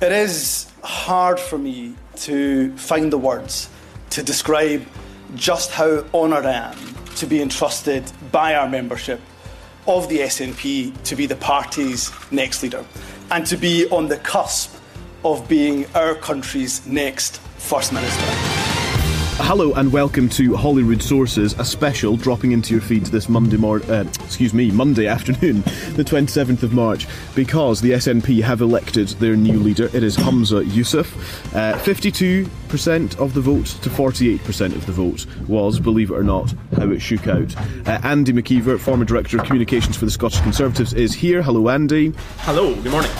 It is hard for me to find the words to describe just how honoured I am to be entrusted by our membership of the SNP to be the party's next leader and to be on the cusp of being our country's next First Minister. Hello and welcome to Holyrood Sources, a special dropping into your feeds this Monday mor- uh, excuse me, Monday afternoon, the 27th of March, because the SNP have elected their new leader. It is Humza Yousaf. Uh, 52% of the vote to 48% of the vote was, believe it or not, how it shook out. Uh, Andy Maciver, former director of communications for the Scottish Conservatives, is here. Hello, Andy. Hello, good morning.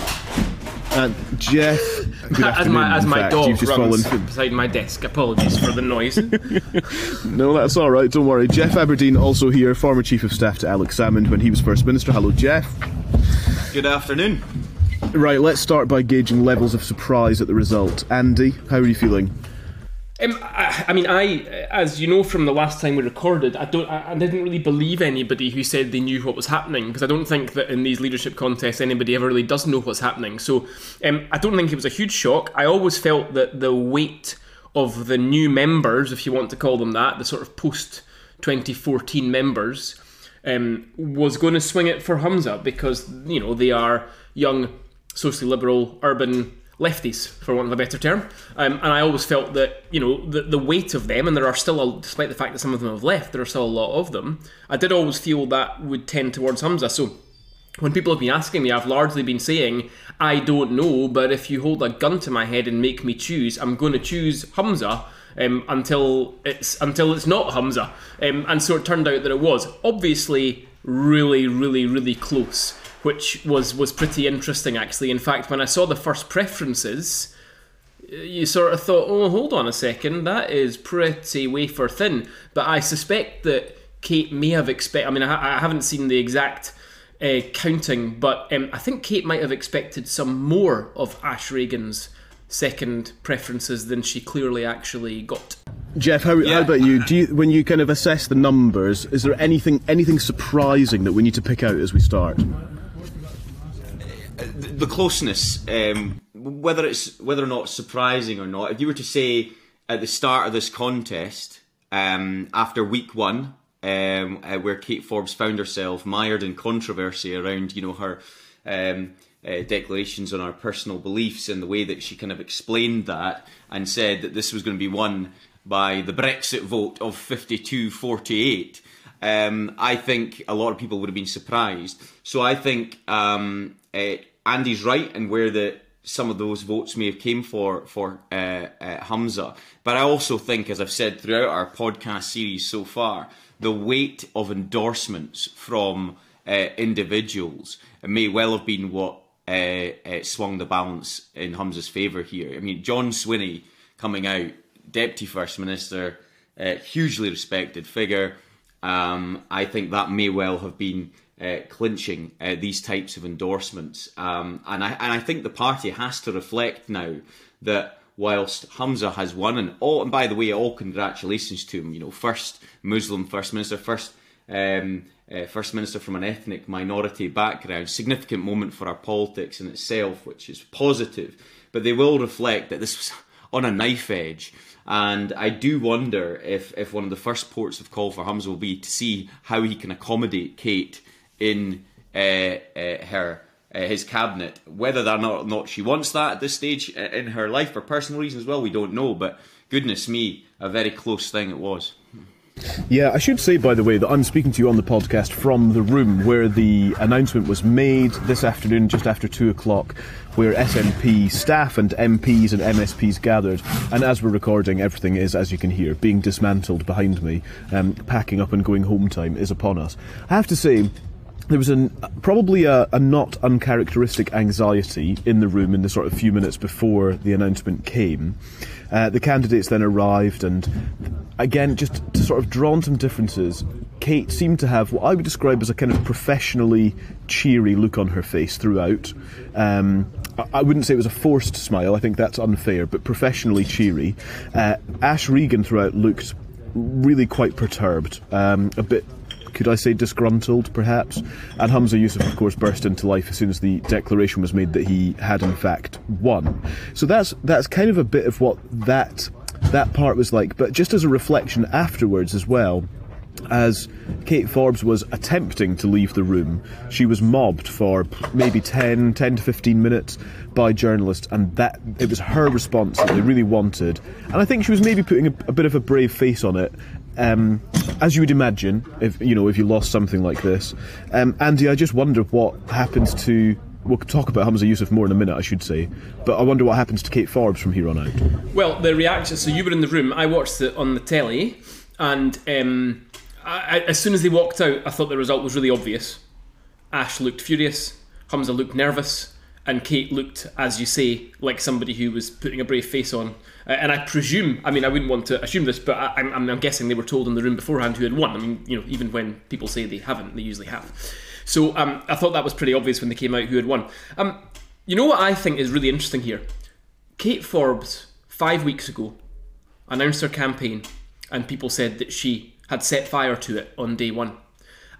And Geoff, good as my, as my fact. dog You've just runs fallen. beside my desk. Apologies for the noise. No, that's all right. Don't worry. Geoff Aberdein, also here, former chief of staff to Alex Salmond when he was first minister. Hello, Geoff. Good afternoon. Right, let's start by gauging levels of surprise at the result. Andy, how are you feeling? Um, I, I mean, I, as you know from the last time we recorded, I don't, I, I didn't really believe anybody who said they knew what was happening because I don't think that in these leadership contests anybody ever really does know what's happening. So, um, I don't think it was a huge shock. I always felt that the weight of the new members, if you want to call them that, the sort of post 2014 members, um, was going to swing it for Humza because you know they are young, socially liberal, urban lefties, for want of a better term. Um, and I always felt that you know the the weight of them, and there are still, a, despite the fact that some of them have left, there are still a lot of them. I did always feel that would tend towards Humza. So when people have been asking me, I've largely been saying, I don't know, but if you hold a gun to my head and make me choose, I'm going to choose Humza. Um, until it's until it's not Humza, um, and so it turned out that it was obviously really, really, really close, which was was pretty interesting actually. In fact, when I saw the first preferences, you sort of thought, oh, hold on a second, that is pretty wafer thin. But I suspect that Kate may have expect. I mean, I, I haven't seen the exact uh, counting, but um, I think Kate might have expected some more of Ash Regan's second preferences than she clearly actually got. Geoff, how, how about you? Do you? When you kind of assess the numbers, is there anything anything surprising that we need to pick out as we start? The closeness, um, whether it's whether or not surprising or not, if you were to say at the start of this contest, um, after week one, um, uh, where Kate Forbes found herself mired in controversy around, you know, her um, uh, declarations on her personal beliefs and the way that she kind of explained that and said that this was going to be won by the Brexit vote of 52 48. Um, I think a lot of people would have been surprised. So I think um, uh, Andy's right and where the some of those votes may have came for for uh, uh, Humza. But I also think, as I've said throughout our podcast series so far, the weight of endorsements from uh, individuals may well have been what swung the balance in Humza's favour here. I mean, John Swinney coming out, Deputy First Minister, hugely respected figure. Um, I think that may well have been uh, clinching uh, these types of endorsements. Um, and, I, and I think the party has to reflect now that whilst Humza has won, and all, and by the way, all congratulations to him. You know, first Muslim First Minister, first um, uh, First Minister from an ethnic minority background. Significant moment for our politics in itself, which is positive. But they will reflect that this was on a knife edge. And I do wonder if, if one of the first ports of call for Humza will be to see how he can accommodate Kate in uh, uh, her uh, his cabinet. Whether or not, she wants that at this stage in her life for personal reasons, well, we don't know. But goodness me, a very close thing it was. Yeah, I should say, by the way, that I'm speaking to you on the podcast from the room where the announcement was made this afternoon, just after two o'clock, where SNP staff and MPs and MSPs gathered. And as we're recording, everything is, as you can hear, being dismantled behind me. Um, packing up and going home time is upon us. I have to say, there was an, probably a, a, not uncharacteristic anxiety in the room in the sort of few minutes before the announcement came. Uh, the candidates then arrived, and again, just to sort of draw on some differences, Kate seemed to have what I would describe as a kind of professionally cheery look on her face throughout. Um, I wouldn't say it was a forced smile, I think that's unfair, but professionally cheery. Uh, Ash Regan throughout looked really quite perturbed, um, a bit could I say disgruntled, perhaps? And Humza Yousaf, of course, burst into life as soon as the declaration was made that he had in fact won. So that's that's kind of a bit of what that that part was like. But just as a reflection afterwards as well, as Kate Forbes was attempting to leave the room, she was mobbed for maybe 10, 10 to 15 minutes by journalists, and that it was her response that they really wanted. And I think she was maybe putting a, a bit of a brave face on it, um, as you would imagine, if you know if you lost something like this, um, Andy, I just wonder what happens to. We'll talk about Humza Yousaf more in a minute, I should say. But I wonder what happens to Kate Forbes from here on out. Well, the reaction. So you were in the room. I watched it on the telly, and um, I, as soon as they walked out, I thought the result was really obvious. Ash looked furious. Humza looked nervous and Kate looked, as you say, like somebody who was putting a brave face on. Uh, and I presume, I mean, I wouldn't want to assume this, but I, am I'm guessing they were told in the room beforehand who had won. I mean, you know, even when people say they haven't, they usually have. So um, I thought that was pretty obvious when they came out who had won. Um, you know what I think is really interesting here? Kate Forbes, five weeks ago, announced her campaign, and people said that she had set fire to it on day one.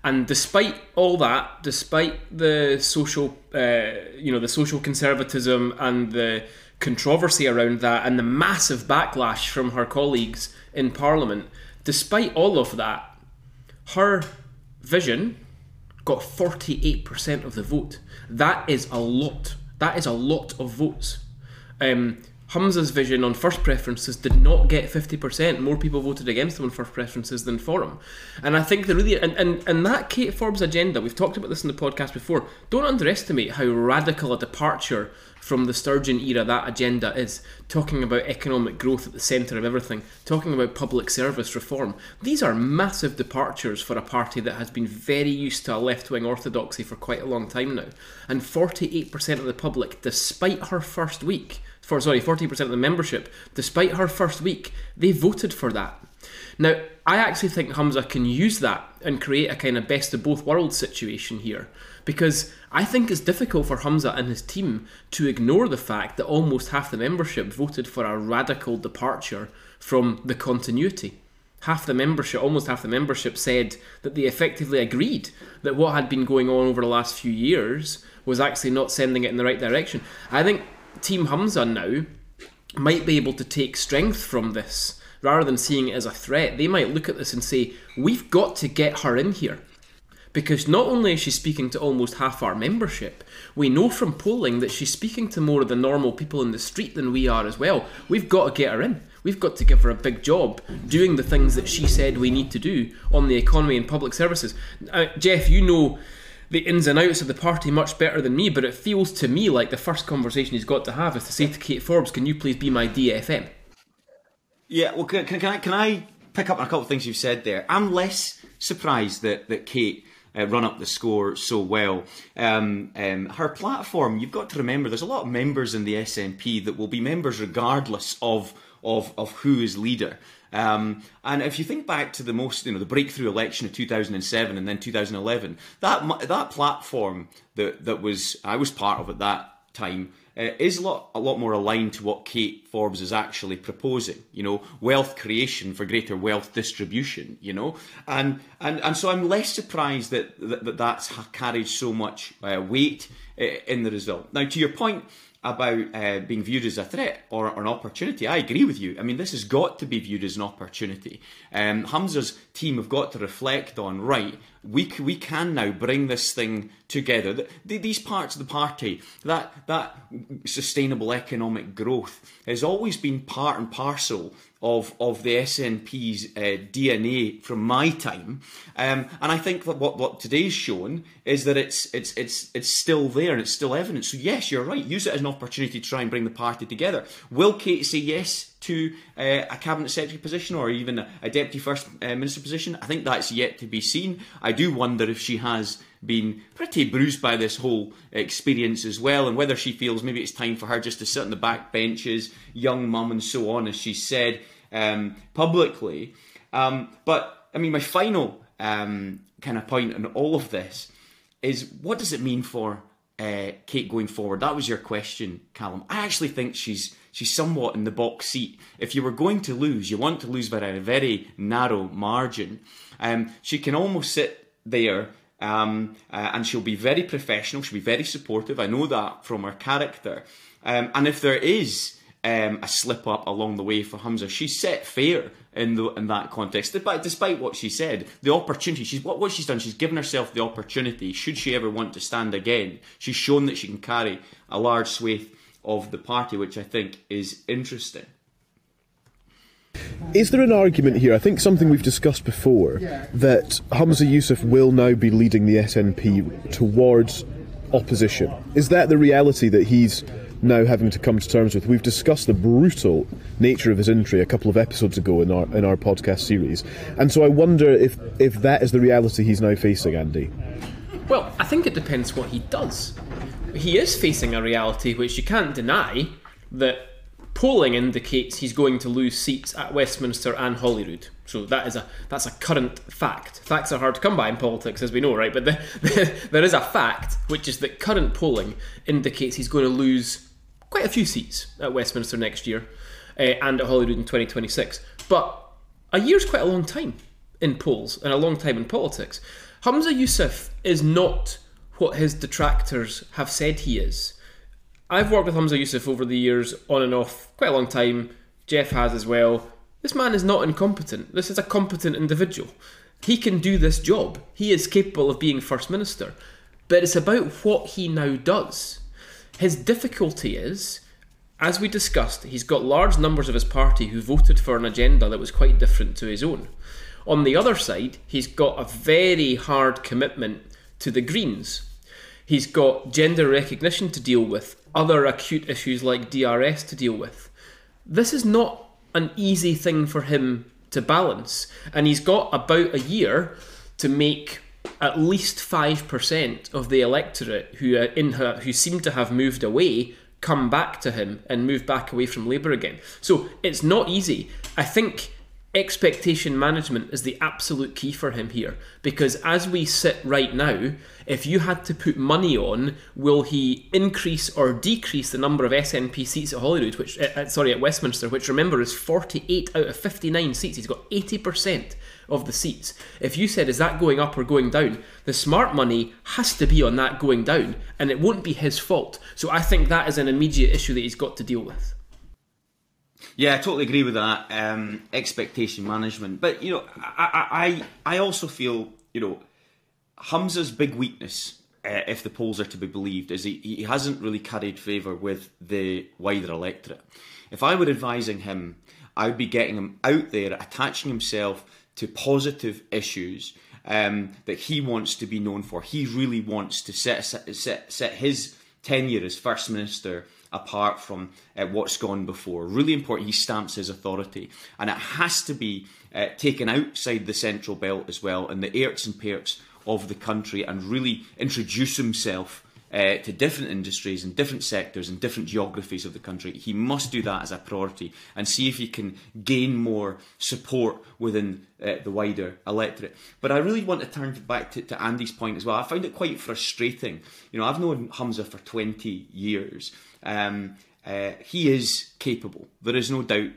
And despite all that, despite the social, uh, you know, the social conservatism and the controversy around that, and the massive backlash from her colleagues in Parliament, despite all of that, her vision got 48% of the vote. That is a lot. That is a lot of votes. Um, Humza's vision on first preferences did not get 50%. More people voted against him on first preferences than for him. And I think the really, and, and, and that Kate Forbes agenda, we've talked about this in the podcast before, don't underestimate how radical a departure from the Sturgeon era that agenda is. Talking about economic growth at the centre of everything, talking about public service reform. These are massive departures for a party that has been very used to a left wing orthodoxy for quite a long time now. And 48% of the public, despite her first week, for sorry, 40% of the membership, despite her first week, they voted for that. Now, I actually think Humza can use that and create a kind of best of both worlds situation here because I think it's difficult for Humza and his team to ignore the fact that almost half the membership voted for a radical departure from the continuity. Half the membership, almost half the membership, said that they effectively agreed that what had been going on over the last few years was actually not sending it in the right direction. I think Team Humza now might be able to take strength from this rather than seeing it as a threat. They might look at this and say, We've got to get her in here. Because not only is she speaking to almost half our membership, we know from polling that she's speaking to more of the normal people in the street than we are as well. We've got to get her in. We've got to give her a big job doing the things that she said we need to do on the economy and public services. Uh, Jeff, you know the ins and outs of the party much better than me, but it feels to me like the first conversation he's got to have is to say to Kate Forbes, "Can you please be my DFM?" Yeah, well, can, can, can I can I pick up on a couple of things you've said there? I'm less surprised that that Kate. Uh, run up the score so well. Um, um, her platform, you've got to remember, there's a lot of members in the SNP that will be members regardless of of, of who is leader. Um, and if you think back to the most, you know, the breakthrough election of 2007 and then 2011, that that platform that that was I was part of at that time uh, is a lot a lot more aligned to what Kate Forbes is actually proposing. You know, wealth creation for greater wealth distribution. You know, and and and so I'm less surprised that that, that that's carried so much uh, weight uh, in the result. Now, to your point about uh, being viewed as a threat or, or, an opportunity. I agree with you. I mean, this has got to be viewed as an opportunity. Um, Humza's team have got to reflect on right. We we can now bring this thing together. The, the, these parts of the party, that that sustainable economic growth, has always been part and parcel of of the SNP's uh, DNA from my time, um, and I think that what, what today's shown is that it's it's it's it's still there and it's still evident. So yes, you're right. Use it as an opportunity to try and bring the party together. Will Kate say yes to uh, a cabinet secretary position or even a, deputy first uh, minister position? I think that's yet to be seen. I do wonder if she has been pretty bruised by this whole experience as well, and whether she feels maybe it's time for her just to sit on the back benches, young mum, and so on, as she said um, publicly. Um, but I mean, my final um, kind of point on all of this is what does it mean for uh, Kate going forward? That was your question, Calum. I actually think she's she's somewhat in the box seat. If you were going to lose, you want to lose by a very narrow margin. Um, she can almost sit there um, uh, and she'll be very professional. She'll be very supportive. I know that from her character. Um, and if there is um, a slip up along the way for Humza, she's set fair in the, in that context. Despite, despite what she said, the opportunity she's what, what she's done, she's given herself the opportunity. Should she ever want to stand again, she's shown that she can carry a large swathe of the party, which I think is interesting. Is there an argument here? I think something we've discussed before that Humza Yousaf will now be leading the SNP towards opposition. Is that the reality that he's now having to come to terms with? We've discussed the brutal nature of his entry a couple of episodes ago in our in our podcast series, and so I wonder if if that is the reality he's now facing, Andy. Well, I think it depends what he does. He is facing a reality which you can't deny that polling indicates he's going to lose seats at Westminster and Holyrood. So that is a that's a current fact. Facts are hard to come by in politics, as we know, right? But the, the, there is a fact, which is that current polling indicates he's going to lose quite a few seats at Westminster next year uh, and at Holyrood in 2026. But a year's quite a long time in polls and a long time in politics. Humza Yousaf is not what his detractors have said he is. I've worked with Humza Yousaf over the years, on and off, quite a long time. Geoff has as well. This man is not incompetent. This is a competent individual. He can do this job. He is capable of being First Minister. But it's about what he now does. His difficulty is, as we discussed, he's got large numbers of his party who voted for an agenda that was quite different to his own. On the other side, he's got a very hard commitment to the Greens. He's got gender recognition to deal with, other acute issues like DRS to deal with. This is not an easy thing for him to balance, and he's got about a year to make at least five percent of the electorate who uh, in her, who seem to have moved away come back to him and move back away from Labour again. So it's not easy. I think expectation management is the absolute key for him here. Because as we sit right now if you had to put money on will he increase or decrease the number of SNP seats at Holyrood which uh, sorry at Westminster which remember is 48 out of 59 seats. He's got 80% of the seats. If you said is that going up or going down? The smart money has to be on that going down and it won't be his fault. So I think that is an immediate issue that he's got to deal with yeah, I totally agree with that. Um, expectation management, but you know, I, I, I also feel you know, Humza's big weakness, uh, if the polls are to be believed, is he, he hasn't really carried favour with the wider electorate. If I were advising him, I would be getting him out there, attaching himself to positive issues um, that he wants to be known for. He really wants to set set, set his tenure as first minister apart from uh, what's gone before. Really important, he stamps his authority. And it has to be uh, taken outside the central belt as well, and the airts and perks of the country, and really introduce himself uh, to different industries and different sectors and different geographies of the country. He must do that as a priority and see if he can gain more support within uh, the wider electorate. But I really want to turn back to, to Andy's point as well. I find it quite frustrating. You know, I've known Humza for 20 years. Um, uh, he is capable. There is no doubt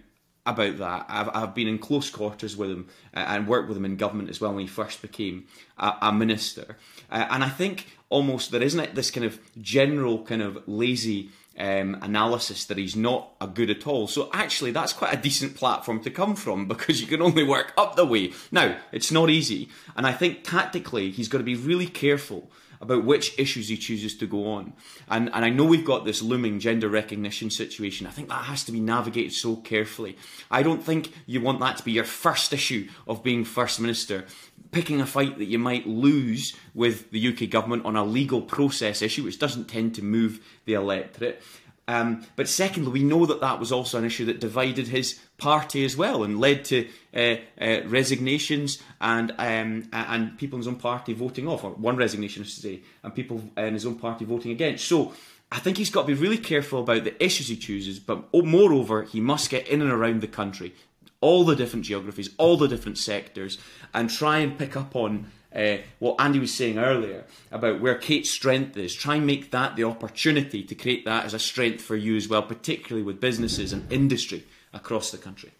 about that. I've, I've been in close quarters with him uh, and worked with him in government as well when he first became a, a minister. Uh, and I think almost there isn't this kind of general kind of lazy um, analysis that he's not a good at all. So actually, that's quite a decent platform to come from because you can only work up the way. Now, it's not easy, and I think tactically he's got to be really careful about which issues he chooses to go on. And, and I know we've got this looming gender recognition situation. I think that has to be navigated so carefully. I don't think you want that to be your first issue of being First Minister. Picking a fight that you might lose with the UK government on a legal process issue, which doesn't tend to move the electorate. Um, but secondly, we know that that was also an issue that divided his party as well and led to uh, uh, resignations and um, and people in his own party voting off, or one resignation, I should say, and people in his own party voting against. So I think he's got to be really careful about the issues he chooses, but moreover, he must get in and around the country, all the different geographies, all the different sectors, and try and pick up on uh, what Andy was saying earlier about where Kate's strength is. Try and make that the opportunity to create that as a strength for you as well, particularly with businesses and industry across the country.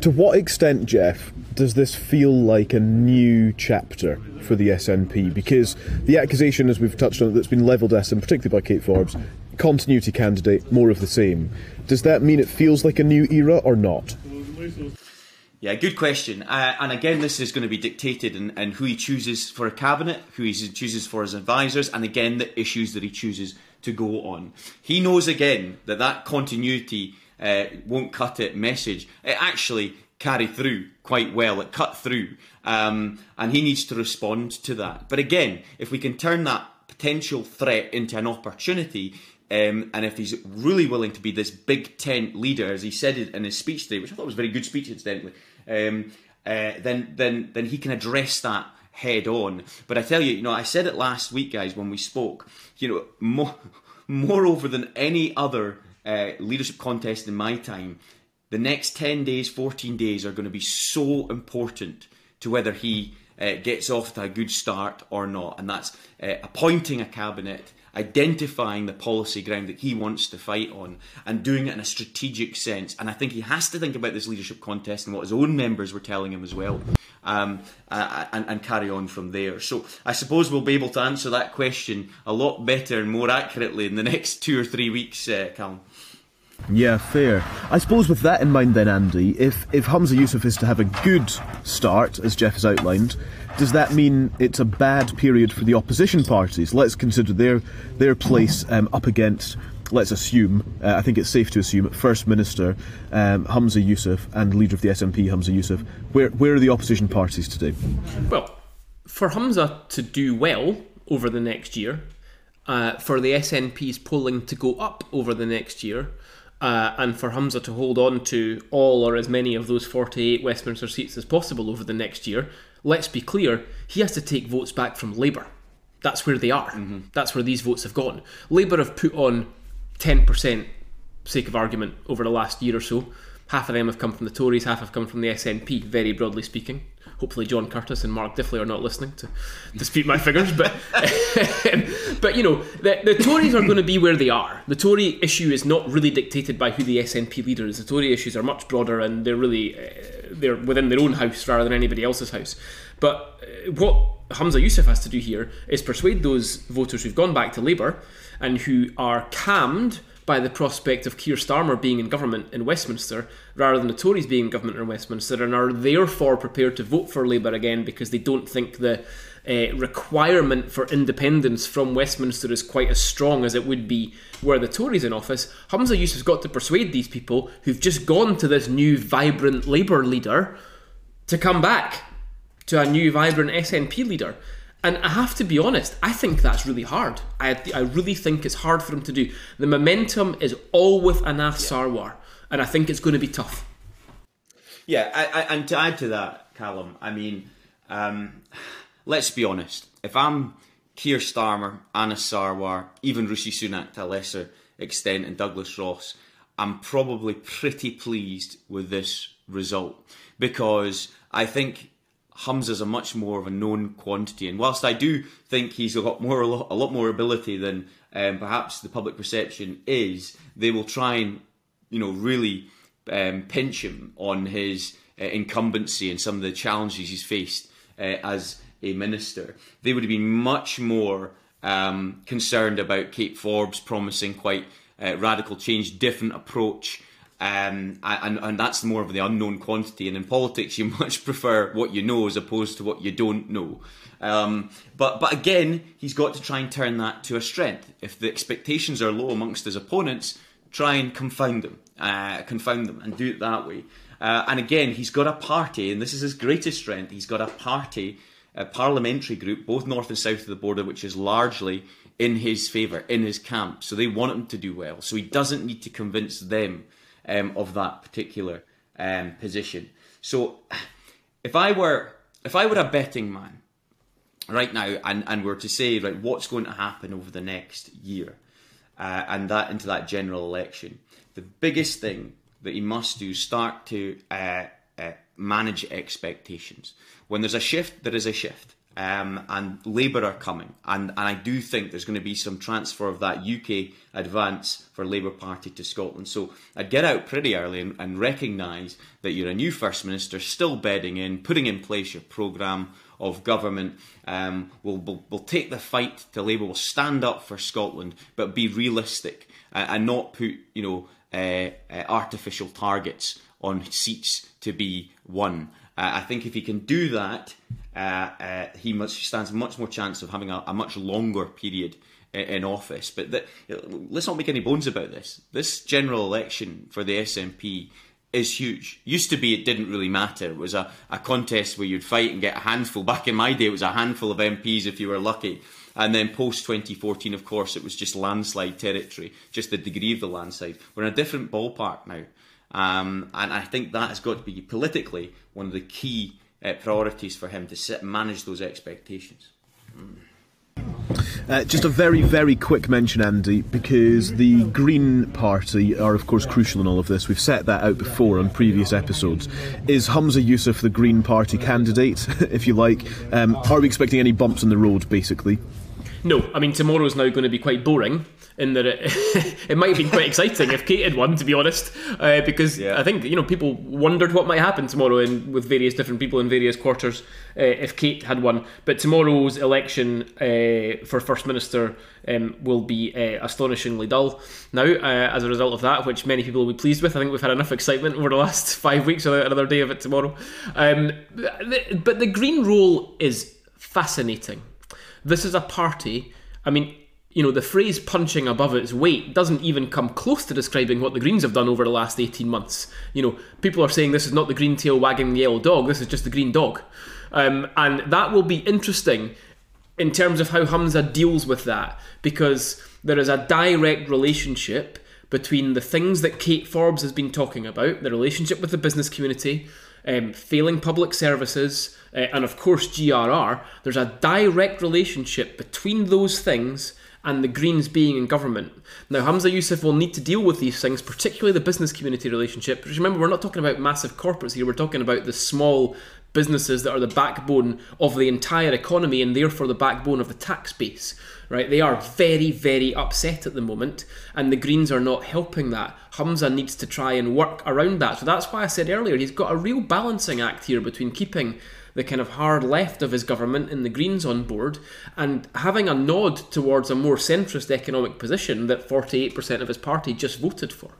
To what extent, Geoff, does this feel like a new chapter for the SNP? Because the accusation, as we've touched on, that's been levelled at him, particularly by Kate Forbes, continuity candidate, more of the same. Does that mean it feels like a new era or not? Yeah, good question. Uh, and again, this is going to be dictated in, in, who he chooses for a cabinet, who he chooses for his advisors, and again, the issues that he chooses to go on. He knows again that that continuity uh, won't cut it message. It actually carried through quite well. It cut through. Um, and he needs to respond to that. But again, if we can turn that potential threat into an opportunity, um, and if he's really willing to be this big tent leader, as he said in his speech today, which I thought was a very good speech, incidentally, um, uh, then then then he can address that head on. But I tell you, you know, I said it last week, guys, when we spoke. You know, more moreover than any other uh, leadership contest in my time, the next ten days, fourteen days are going to be so important to whether he uh, gets off to a good start or not, and that's uh, appointing a cabinet identifying the policy ground that he wants to fight on and doing it in a strategic sense. And I think he has to think about this leadership contest and what his own members were telling him as well. Um, uh, and, and, carry on from there. So I suppose we'll be able to answer that question a lot better and more accurately in the next two or three weeks, uh. Yeah, fair. I suppose with that in mind, then, Andy, if if Humza Yousaf is to have a good start, as Geoff has outlined, does that mean it's a bad period for the opposition parties? Let's consider their their place um, up against. Let's assume, uh, I think it's safe to assume, First Minister um, Humza Yousaf and leader of the SNP, Humza Yousaf. Where where are the opposition parties today? Well, for Humza to do well over the next year, uh, for the SNP's polling to go up over the next year, uh, and for Humza to hold on to all or as many of those 48 Westminster seats as possible over the next year, let's be clear, he has to take votes back from Labour. That's where they are. Mm-hmm. That's where these votes have gone. Labour have put on 10%, sake of argument, over the last year or so. Half of them have come from the Tories, half have come from the SNP, very broadly speaking. Hopefully, John Curtice and Mark Diffley are not listening to dispute my figures, but but you know the, the Tories are going to be where they are. The Tory issue is not really dictated by who the SNP leader is. The Tory issues are much broader, and they're really uh, they're within their own house rather than anybody else's house. But uh, what Humza Yousaf has to do here is persuade those voters who've gone back to Labour and who are calmed by the prospect of Keir Starmer being in government in Westminster rather than the Tories being in government in Westminster and are therefore prepared to vote for Labour again because they don't think the uh, requirement for independence from Westminster is quite as strong as it would be were the Tories in office. Humza Yousaf's got to persuade these people who've just gone to this new vibrant Labour leader to come back to a new vibrant SNP leader. And I have to be honest, I think that's really hard. I, I really think it's hard for him to do. The momentum is all with Anas yeah. Sarwar, and I think it's going to be tough. Yeah, I, I, and to add to that, Calum, I mean, um, let's be honest. If I'm Keir Starmer, Anas Sarwar, even Rishi Sunak to a lesser extent, and Douglas Ross, I'm probably pretty pleased with this result because I think Humza's a much more of a known quantity. And whilst I do think he's a lot more a lot, a lot more ability than um, perhaps the public perception is, they will try and you know really um, pinch him on his uh, incumbency and some of the challenges he's faced uh, as a minister. They would have been much more um, concerned about Kate Forbes promising quite uh, radical change, different approach. Um, and, and that's more of the unknown quantity. And in politics, you much prefer what you know as opposed to what you don't know. Um, but but again, he's got to try and turn that to a strength. If the expectations are low amongst his opponents, try and confound them, uh, confound them, and do it that way. Uh, and again, he's got a party, and this is his greatest strength. He's got a party, a parliamentary group, both north and south of the border, which is largely in his favour, in his camp. So they want him to do well. So he doesn't need to convince them um, of that particular um, position. So if I were if I were a betting man right now and, and were to say right what's going to happen over the next year uh, and that into that general election, the biggest thing that he must do start to uh, uh, manage expectations. When there's a shift, there is a shift. Um, and Labour are coming, and, and I do think there's going to be some transfer of that UK advance for Labour Party to Scotland. So I'd get out pretty early and, and recognise that you're a new First Minister, still bedding in, putting in place your programme of government. Um, will will will take the fight to Labour. Will stand up for Scotland, but be realistic uh, and not put you know uh, uh, artificial targets on seats to be won. Uh, I think if he can do that, uh, uh, he much, stands much more chance of having a, a much longer period in, office. But let's not make any bones about this. This general election for the SNP is huge. Used to be it didn't really matter. It was a, a contest where you'd fight and get a handful. Back in my day, it was a handful of MPs if you were lucky. And then post 2014, of course, it was just landslide territory, just the degree of the landslide. We're in a different ballpark now. Um, and I think that has got to be politically one of the key uh, priorities for him to sit manage those expectations. Mm. Uh, just a very, very quick mention, Andy, because the Green Party are, of course, crucial in all of this. We've set that out before on previous episodes. Is Humza Yousaf the Green Party candidate, if you like? Um, are we expecting any bumps in the road, basically? No, I mean, tomorrow's now going to be quite boring in that it, it might have been quite exciting if Kate had won, to be honest, uh, because yeah. I think you know people wondered what might happen tomorrow in, with various different people in various quarters uh, if Kate had won. But tomorrow's election uh, for First Minister um, will be uh, astonishingly dull now uh, as a result of that, which many people will be pleased with. I think we've had enough excitement over the last five weeks, or another day of it tomorrow. Um, but the Green role is fascinating. This is a party. I mean, you know, the phrase punching above its weight doesn't even come close to describing what the Greens have done over the last 18 months. You know, people are saying this is not the green tail wagging the yellow dog, this is just the green dog. Um, and that will be interesting in terms of how Humza deals with that, because there is a direct relationship between the things that Kate Forbes has been talking about, the relationship with the business community, um, failing public services, uh, and of course GRR. There's a direct relationship between those things and the Greens being in government. Now, Humza Yousaf will need to deal with these things, particularly the business community relationship. Because remember, we're not talking about massive corporates here, we're talking about the small businesses that are the backbone of the entire economy and therefore the backbone of the tax base. Right? They are very, very upset at the moment, and the Greens are not helping that. Humza needs to try and work around that. So that's why I said earlier he's got a real balancing act here between keeping the kind of hard left of his government and the Greens on board, and having a nod towards a more centrist economic position that 48% of his party just voted for.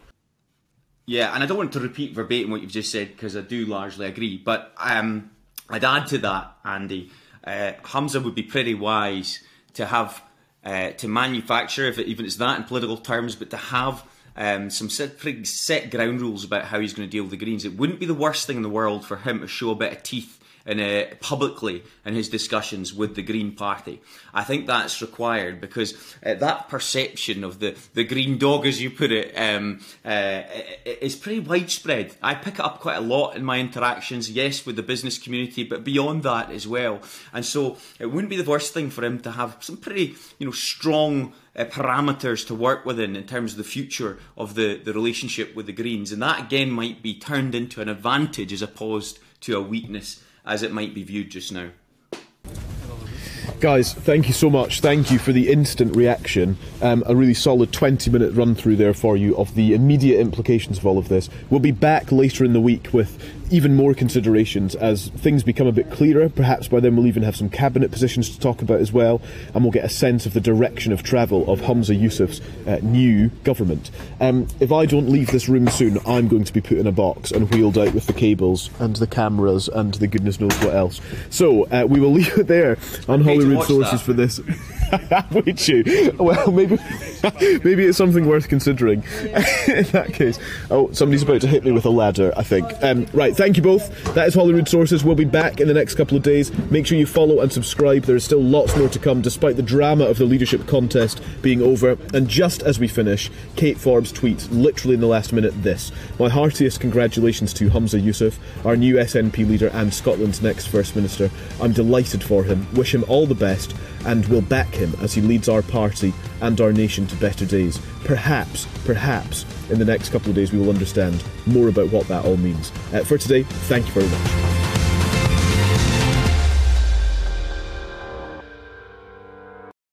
Yeah, and I don't want to repeat verbatim what you've just said because I do largely agree, but um, I'd add to that, Andy. Uh, Humza would be pretty wise to have uh, to manufacture, if it, even it's that in political terms, but to have um, some set, pretty set ground rules about how he's going to deal with the Greens. It wouldn't be the worst thing in the world for him to show a bit of teeth uh, publicly in his discussions with the Green Party. I think that's required because uh, that perception of the, the green dog, as you put it, um, uh, is pretty widespread. I pick it up quite a lot in my interactions, yes, with the business community, but beyond that as well. And so it wouldn't be the worst thing for him to have some pretty, you know, strong uh, parameters to work within in terms of the future of the, the relationship with the Greens. And that again might be turned into an advantage as opposed to a weakness as it might be viewed just now. Guys, thank you so much. Thank you for the instant reaction. Um, a really solid 20 minute run through there for you of the immediate implications of all of this. We'll be back later in the week with even more considerations as things become a bit clearer. Perhaps by then we'll even have some cabinet positions to talk about as well, and we'll get a sense of the direction of travel of Humza Yousaf's uh, new government. Um, if I don't leave this room soon, I'm going to be put in a box and wheeled out with the cables and the cameras and the goodness knows what else. So uh, we will leave it there on Holyrood Sources for this. Would you? Well, maybe maybe it's something worth considering. in that case, oh, somebody's about to hit me with a ladder. I think. Um, right. Thank you both. That is Holyrood Sources. We'll be back in the next couple of days. Make sure you follow and subscribe. There is still lots more to come, despite the drama of the leadership contest being over. And just as we finish, Kate Forbes tweets literally in the last minute this: My heartiest congratulations to Humza Yousaf, our new SNP leader and Scotland's next First Minister. I'm delighted for him. Wish him all the best and will back him as he leads our party and our nation to better days. Perhaps, perhaps, in the next couple of days we will understand more about what that all means. Uh, for today, thank you very much.